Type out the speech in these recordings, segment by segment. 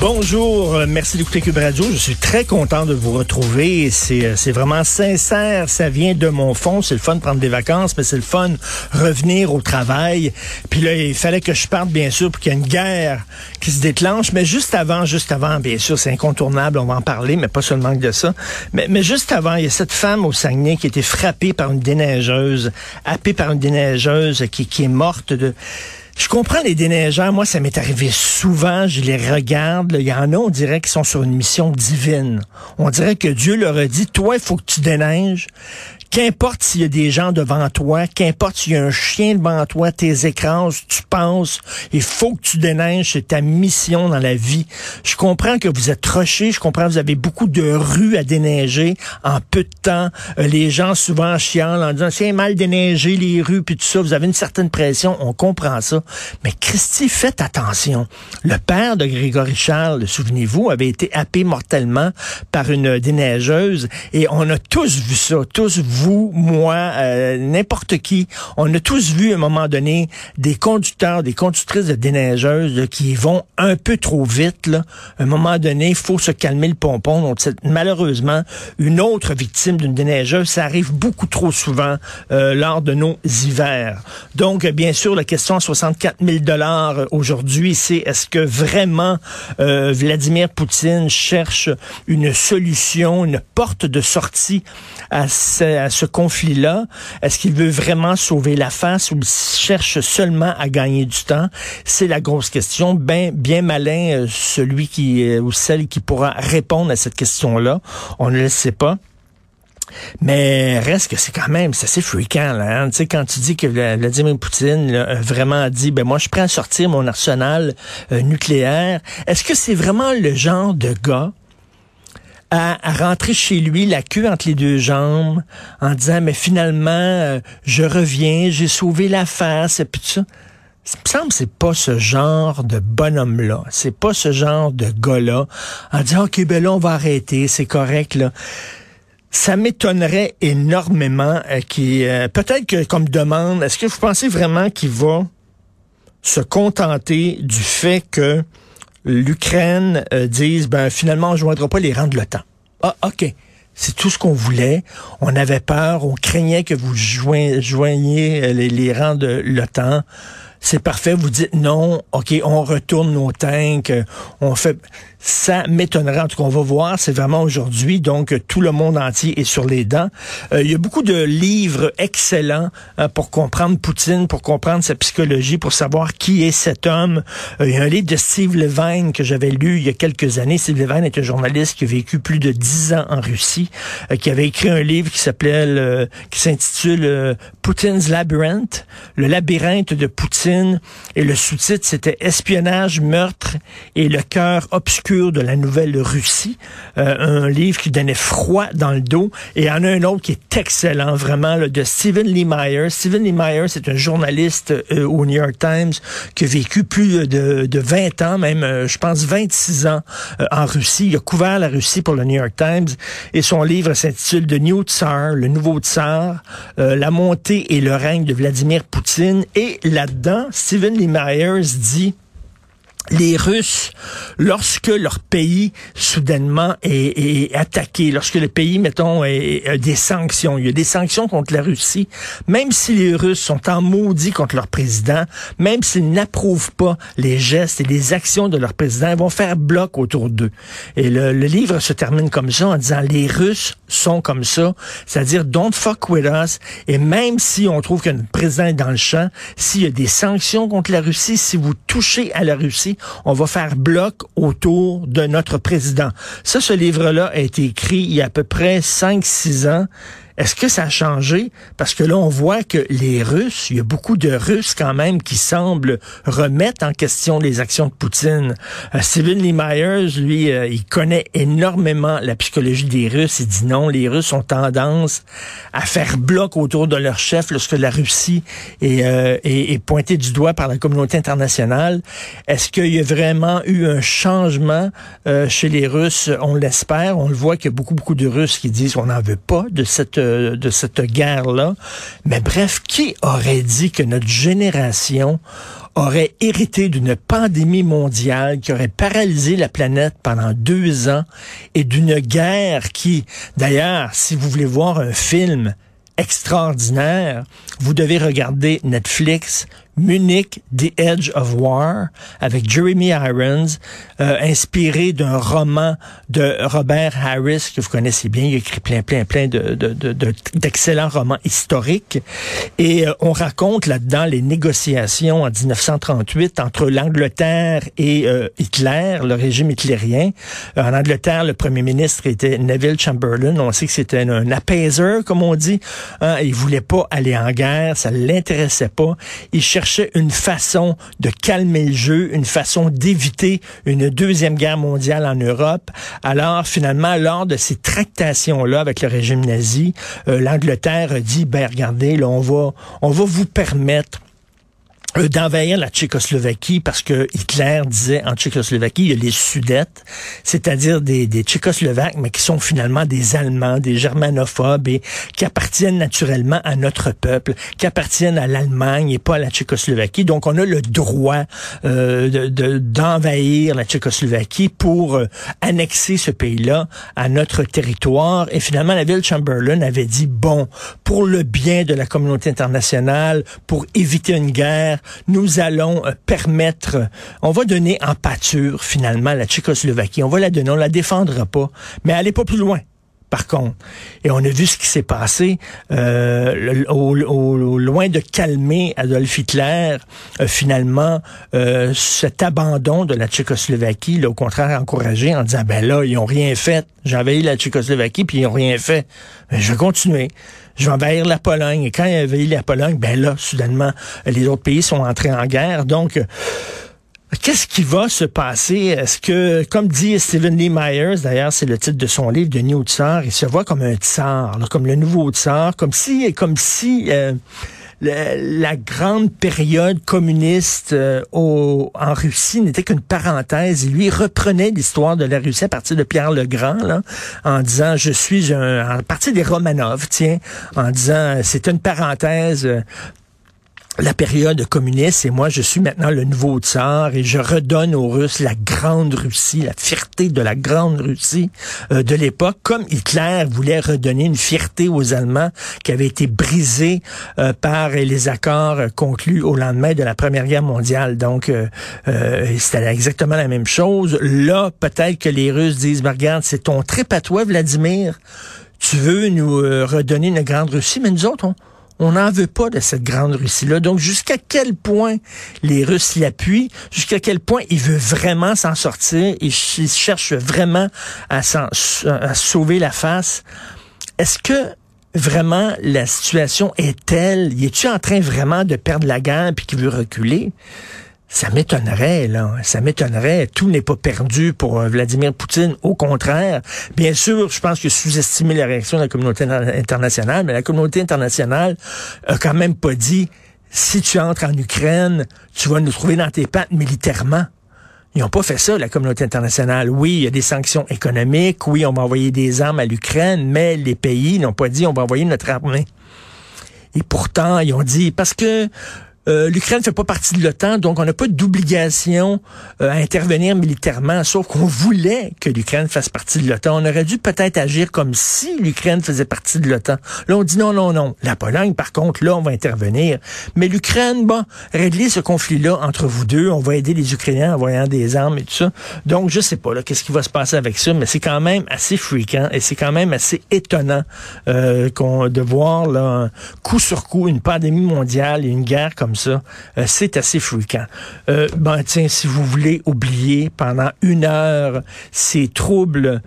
Bonjour, euh, merci d'écouter Cube Radio. Je suis très content de vous retrouver. C'est, euh, c'est vraiment sincère. Ça vient de mon fond. C'est le fun de prendre des vacances, mais c'est le fun revenir au travail. Puis là, il fallait que je parte, bien sûr, pour qu'il y ait une guerre qui se déclenche. Mais juste avant, juste avant, bien sûr, c'est incontournable. On va en parler, mais pas seulement que de ça. Mais, mais juste avant, il y a cette femme au Saguenay qui a été frappée par une déneigeuse, happée par une déneigeuse qui, qui est morte de... Je comprends les déneigeurs. Moi, ça m'est arrivé souvent. Je les regarde. Il y en a, on dirait qu'ils sont sur une mission divine. On dirait que Dieu leur a dit, toi, il faut que tu déneiges. Qu'importe s'il y a des gens devant toi, qu'importe s'il y a un chien devant toi, tes écrases, tu penses, il faut que tu déneiges, c'est ta mission dans la vie. Je comprends que vous êtes rushé, je comprends que vous avez beaucoup de rues à déneiger en peu de temps. Euh, les gens souvent chialent en disant c'est mal déneigé les rues puis tout ça, vous avez une certaine pression, on comprend ça. Mais Christy, faites attention. Le père de Grégory Charles, souvenez-vous, avait été happé mortellement par une déneigeuse et on a tous vu ça, tous vous, moi, euh, n'importe qui, on a tous vu à un moment donné des conducteurs, des conductrices de déneigeuses là, qui vont un peu trop vite. Là. À un moment donné, il faut se calmer le pompon. Donc, c'est malheureusement une autre victime d'une déneigeuse. Ça arrive beaucoup trop souvent euh, lors de nos hivers. Donc, bien sûr, la question à 64 000 dollars aujourd'hui, c'est est-ce que vraiment euh, Vladimir Poutine cherche une solution, une porte de sortie à, ce, à ce conflit-là? Est-ce qu'il veut vraiment sauver la face ou cherche seulement à gagner du temps? C'est la grosse question. Ben, bien malin, euh, celui qui euh, ou celle qui pourra répondre à cette question-là. On ne le sait pas. Mais reste que c'est quand même, c'est assez fréquent, là. Hein? Tu sais, quand tu dis que Vladimir Poutine là, a vraiment dit, ben moi, je prends à sortir mon arsenal euh, nucléaire. Est-ce que c'est vraiment le genre de gars à, rentrer chez lui, la queue entre les deux jambes, en disant, mais finalement, euh, je reviens, j'ai sauvé la face, et puis tout ça. Ça me semble que c'est pas ce genre de bonhomme-là. C'est pas ce genre de gars-là. En disant, OK, ben là, on va arrêter, c'est correct, là. Ça m'étonnerait énormément euh, qui euh, peut-être que comme demande, est-ce que vous pensez vraiment qu'il va se contenter du fait que l'Ukraine euh, dise ben finalement on ne joindra pas les rangs de l'OTAN. Ah OK. C'est tout ce qu'on voulait. On avait peur, on craignait que vous joigniez les, les rangs de l'OTAN c'est parfait. Vous dites non, OK, on retourne nos tanks, on fait. Ça m'étonnerait. En tout cas, on va voir. C'est vraiment aujourd'hui. Donc, tout le monde entier est sur les dents. Euh, il y a beaucoup de livres excellents hein, pour comprendre Poutine, pour comprendre sa psychologie, pour savoir qui est cet homme. Euh, il y a un livre de Steve Levine que j'avais lu il y a quelques années. Steve Levine est un journaliste qui a vécu plus de dix ans en Russie, euh, qui avait écrit un livre qui s'appelait, qui s'intitule Poutine Labyrinth, le labyrinthe de Poutine. Et le sous-titre, c'était Espionnage, meurtre et le cœur obscur de la nouvelle Russie. Euh, un livre qui donnait froid dans le dos. Et en a un autre qui est excellent, vraiment, là, de Stephen Lee Meyer. Stephen Lee Meyer, c'est un journaliste euh, au New York Times qui a vécu plus de, de 20 ans, même, euh, je pense, 26 ans en Russie. Il a couvert la Russie pour le New York Times. Et son livre s'intitule The New Tsar, le nouveau tsar, la montée et le règne de Vladimir Poutine. Et là-dedans, Stephen Lee Myers dit les Russes, lorsque leur pays soudainement est, est, attaqué, lorsque le pays, mettons, a des sanctions, il y a des sanctions contre la Russie, même si les Russes sont en maudit contre leur président, même s'ils n'approuvent pas les gestes et les actions de leur président, ils vont faire bloc autour d'eux. Et le, le, livre se termine comme ça en disant les Russes sont comme ça, c'est-à-dire don't fuck with us. Et même si on trouve qu'un président est dans le champ, s'il y a des sanctions contre la Russie, si vous touchez à la Russie, on va faire bloc autour de notre président. Ça, ce livre-là a été écrit il y a à peu près 5-6 ans. Est-ce que ça a changé? Parce que là, on voit que les Russes, il y a beaucoup de Russes quand même qui semblent remettre en question les actions de Poutine. Euh, Steven Lee Myers, lui, euh, il connaît énormément la psychologie des Russes. Il dit non, les Russes ont tendance à faire bloc autour de leur chef lorsque la Russie est, euh, est, est pointée du doigt par la communauté internationale. Est-ce qu'il y a vraiment eu un changement euh, chez les Russes? On l'espère. On le voit qu'il y a beaucoup, beaucoup de Russes qui disent qu'on n'en veut pas de cette, de cette guerre-là. Mais bref, qui aurait dit que notre génération aurait hérité d'une pandémie mondiale qui aurait paralysé la planète pendant deux ans et d'une guerre qui, d'ailleurs, si vous voulez voir un film extraordinaire, vous devez regarder Netflix, Munich, The Edge of War, avec Jeremy Irons, euh, inspiré d'un roman de Robert Harris, que vous connaissez bien. Il écrit plein, plein, plein de, d'excellents romans historiques. Et euh, on raconte là-dedans les négociations en 1938 entre l'Angleterre et euh, Hitler, le régime hitlérien. en Angleterre, le premier ministre était Neville Chamberlain. On sait que c'était un, un apaiseur, comme on dit. Hein, il voulait pas aller en guerre, ça l'intéressait pas. Il cherchait une façon de calmer le jeu, une façon d'éviter une deuxième guerre mondiale en Europe. Alors finalement, lors de ces tractations-là avec le régime nazi, euh, l'Angleterre dit, ben regardez, on va, on va vous permettre euh, d'envahir la Tchécoslovaquie parce que Hitler disait en Tchécoslovaquie, il y a les Sudètes, c'est-à-dire des, des Tchécoslovaques, mais qui sont finalement des Allemands, des germanophobes et qui appartiennent naturellement à notre peuple, qui appartiennent à l'Allemagne et pas à la Tchécoslovaquie. Donc on a le droit euh, d'envahir de, la Tchécoslovaquie pour euh, annexer ce pays-là à notre territoire. Et finalement, la ville Chamberlain avait dit, bon, pour le bien de la communauté internationale, pour éviter une guerre, nous allons euh, permettre, on va donner en pâture finalement la Tchécoslovaquie. On va la donner, on la défendra pas, mais allez pas plus loin par contre. Et on a vu ce qui s'est passé. Euh, au, loin de calmer Adolf Hitler, euh, finalement, cet abandon de la Tchécoslovaquie, là, au contraire, encouragé en disant, ben là, ils ont rien fait. J'ai envahi la Tchécoslovaquie, puis ils ont rien fait. Ben, je vais continuer je vais envahir la Pologne. Et quand il a envahi la Pologne, ben là, soudainement, les autres pays sont entrés en guerre. Donc, Qu'est-ce qui va se passer? Est-ce que, comme dit Stephen Lee Myers, d'ailleurs, c'est le titre de son livre, de New Tsar, il se voit comme un tsar, comme le nouveau tsar, comme si, comme si euh, la grande période communiste euh, au, en Russie n'était qu'une parenthèse. Il lui reprenait l'histoire de la Russie à partir de Pierre le Grand, là, en disant je suis un, à partir des Romanov, tiens, en disant c'est une parenthèse euh, la période communiste et moi je suis maintenant le nouveau tsar et je redonne aux Russes la grande Russie, la fierté de la grande Russie euh, de l'époque, comme Hitler voulait redonner une fierté aux Allemands qui avait été brisée euh, par les accords conclus au lendemain de la Première Guerre mondiale. Donc euh, c'était exactement la même chose. Là, peut-être que les Russes disent, ben, regarde, c'est ton trip à toi, Vladimir. Tu veux nous redonner une grande Russie, mais nous autres, on, on n'en veut pas de cette grande Russie-là. Donc, jusqu'à quel point les Russes l'appuient, jusqu'à quel point ils veulent vraiment s'en sortir, ils, cherchent vraiment à, à sauver la face? Est-ce que vraiment la situation est telle, y es-tu en train vraiment de perdre la guerre puis qu'il veut reculer? Ça m'étonnerait, là. Ça m'étonnerait. Tout n'est pas perdu pour euh, Vladimir Poutine. Au contraire. Bien sûr, je pense que sous-estimer la réaction de la communauté internationale, mais la communauté internationale a quand même pas dit si tu entres en Ukraine, tu vas nous trouver dans tes pattes militairement. Ils n'ont pas fait ça, la communauté internationale. Oui, il y a des sanctions économiques. Oui, on va envoyer des armes à l'Ukraine, mais les pays n'ont pas dit on va envoyer notre armée. Et pourtant, ils ont dit, parce que euh, L'Ukraine fait pas partie de l'OTAN, donc on n'a pas d'obligation euh, à intervenir militairement, sauf qu'on voulait que l'Ukraine fasse partie de l'OTAN. On aurait dû peut-être agir comme si l'Ukraine faisait partie de l'OTAN. Là, on dit non, non, non. La Pologne, par contre, là, on va intervenir. Mais l'Ukraine, bon, régler ce conflit-là entre vous deux, on va aider les Ukrainiens en envoyant des armes et tout ça. Donc, je sais pas, là, qu'est-ce qui va se passer avec ça, mais c'est quand même assez fréquent et c'est quand même assez étonnant euh, qu'on de voir, là, coup sur coup, une pandémie mondiale et une guerre comme ça, euh, c'est assez fréquent. Euh, ben tiens, si vous voulez oublier pendant une heure ces troubles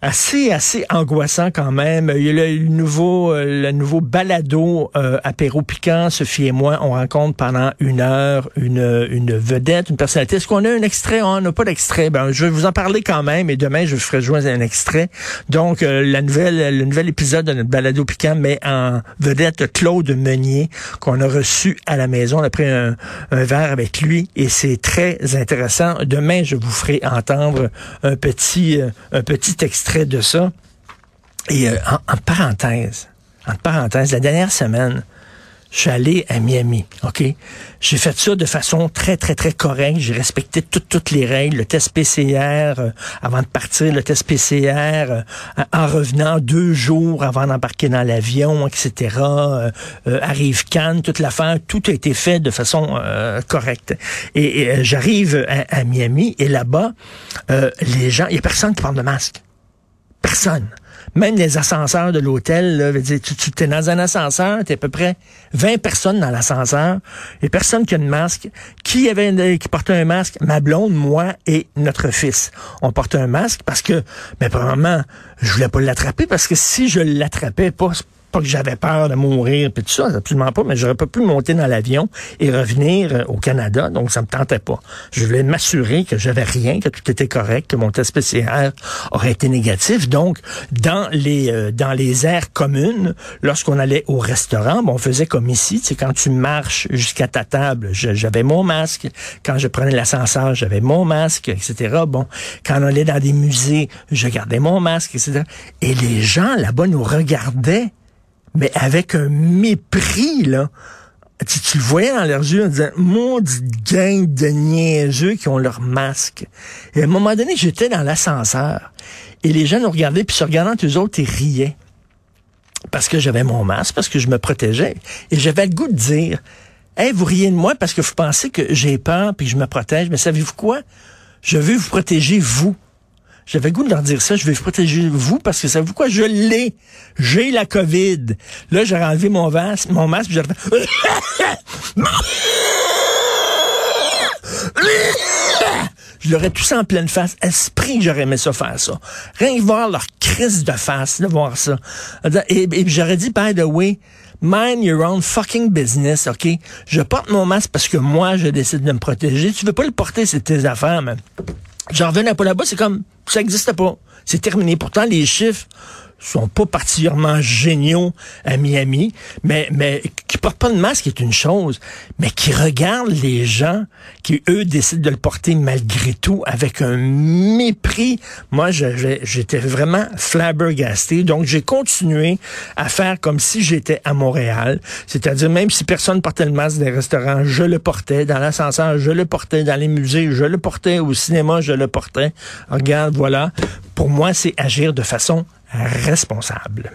assez assez angoissant quand même. Il y a le, nouveau euh, le nouveau balado euh, apéro piquant. Sophie et moi, on rencontre pendant une heure une une vedette, une personnalité. Est-ce qu'on a un extrait? On n'a pas d'extrait. Ben je vais vous en parler quand même et demain je vous ferai jouer un extrait. Donc euh, la nouvelle le nouvel épisode de notre balado piquant mais en vedette Claude Meunier qu'on a reçu à la maison. On a pris un, un verre avec lui et c'est très intéressant. Demain je vous ferai entendre un petit euh, un petit extrait de ça. Et euh, en, parenthèse, en parenthèse, la dernière semaine, je suis allé à Miami, OK? J'ai fait ça de façon très, très, très correcte. J'ai respecté toutes, toutes les règles. Le test PCR euh, avant de partir, le test PCR euh, en revenant deux jours avant d'embarquer dans l'avion, etc. arrive Cannes, toute l'affaire, tout a été fait de façon correcte. Et, j'arrive à, Miami et là-bas, les gens, il y a personne qui porte de masque. Personne. Même les ascenseurs de l'hôtel, tu, tu es dans un ascenseur, tu à peu près 20 personnes dans l'ascenseur, et personne qui a une masque. Qui avait qui portait un masque? Ma blonde, moi et notre fils. On portait un masque parce que, mais probablement, je voulais pas l'attraper parce que si je l'attrapais pas, pas que j'avais peur de mourir, puis tout ça, absolument pas, mais j'aurais pas pu monter dans l'avion et revenir euh, au Canada, donc ça me tentait pas. Je voulais m'assurer que j'avais rien, que tout était correct, que mon test PCR aurait été négatif. Donc, dans les euh, dans les aires communes, lorsqu'on allait au restaurant, bon, on faisait comme ici, c'est quand tu marches jusqu'à ta table, j'avais mon masque. Quand je prenais l'ascenseur, j'avais mon masque, etc. Bon, quand on allait dans des musées, je gardais mon masque, etc. Et les gens là-bas nous regardaient mais avec un mépris, là. Tu, le voyais dans leurs yeux en disant, maudit gang de niaiseux qui ont leur masque. Et à un moment donné, j'étais dans l'ascenseur. Et les gens nous regardaient, puis se regardant tous autres, ils riaient. Parce que j'avais mon masque, parce que je me protégeais. Et j'avais le goût de dire, hey, vous riez de moi parce que vous pensez que j'ai peur, puis que je me protège. Mais savez-vous quoi? Je veux vous protéger, vous. J'avais goût de leur dire ça. Je vais vous protéger vous parce que savez-vous quoi? Je l'ai. J'ai la COVID. Là, j'aurais enlevé mon masque, mon masque, j'aurais Je l'aurais tous en pleine face. Esprit, j'aurais aimé ça faire ça. Rien que voir leur crise de face, de voir ça. Et, j'aurais dit, by the way, mind your own fucking business, OK? Je porte mon masque parce que moi, je décide de me protéger. Tu veux pas le porter, c'est tes affaires, mais J'en revenais pas là-bas, c'est comme, ça n'existe pas. C'est terminé. Pourtant, les chiffres sont pas particulièrement géniaux à Miami, mais, mais qui portent pas de masque est une chose, mais qui regardent les gens qui, eux, décident de le porter malgré tout avec un mépris. Moi, j'étais vraiment flabbergasté. Donc, j'ai continué à faire comme si j'étais à Montréal. C'est-à-dire, même si personne portait le masque dans les restaurants, je le portais. Dans l'ascenseur, je le portais. Dans les musées, je le portais. Au cinéma, je le portais. Regarde, voilà. Pour moi, c'est agir de façon responsable.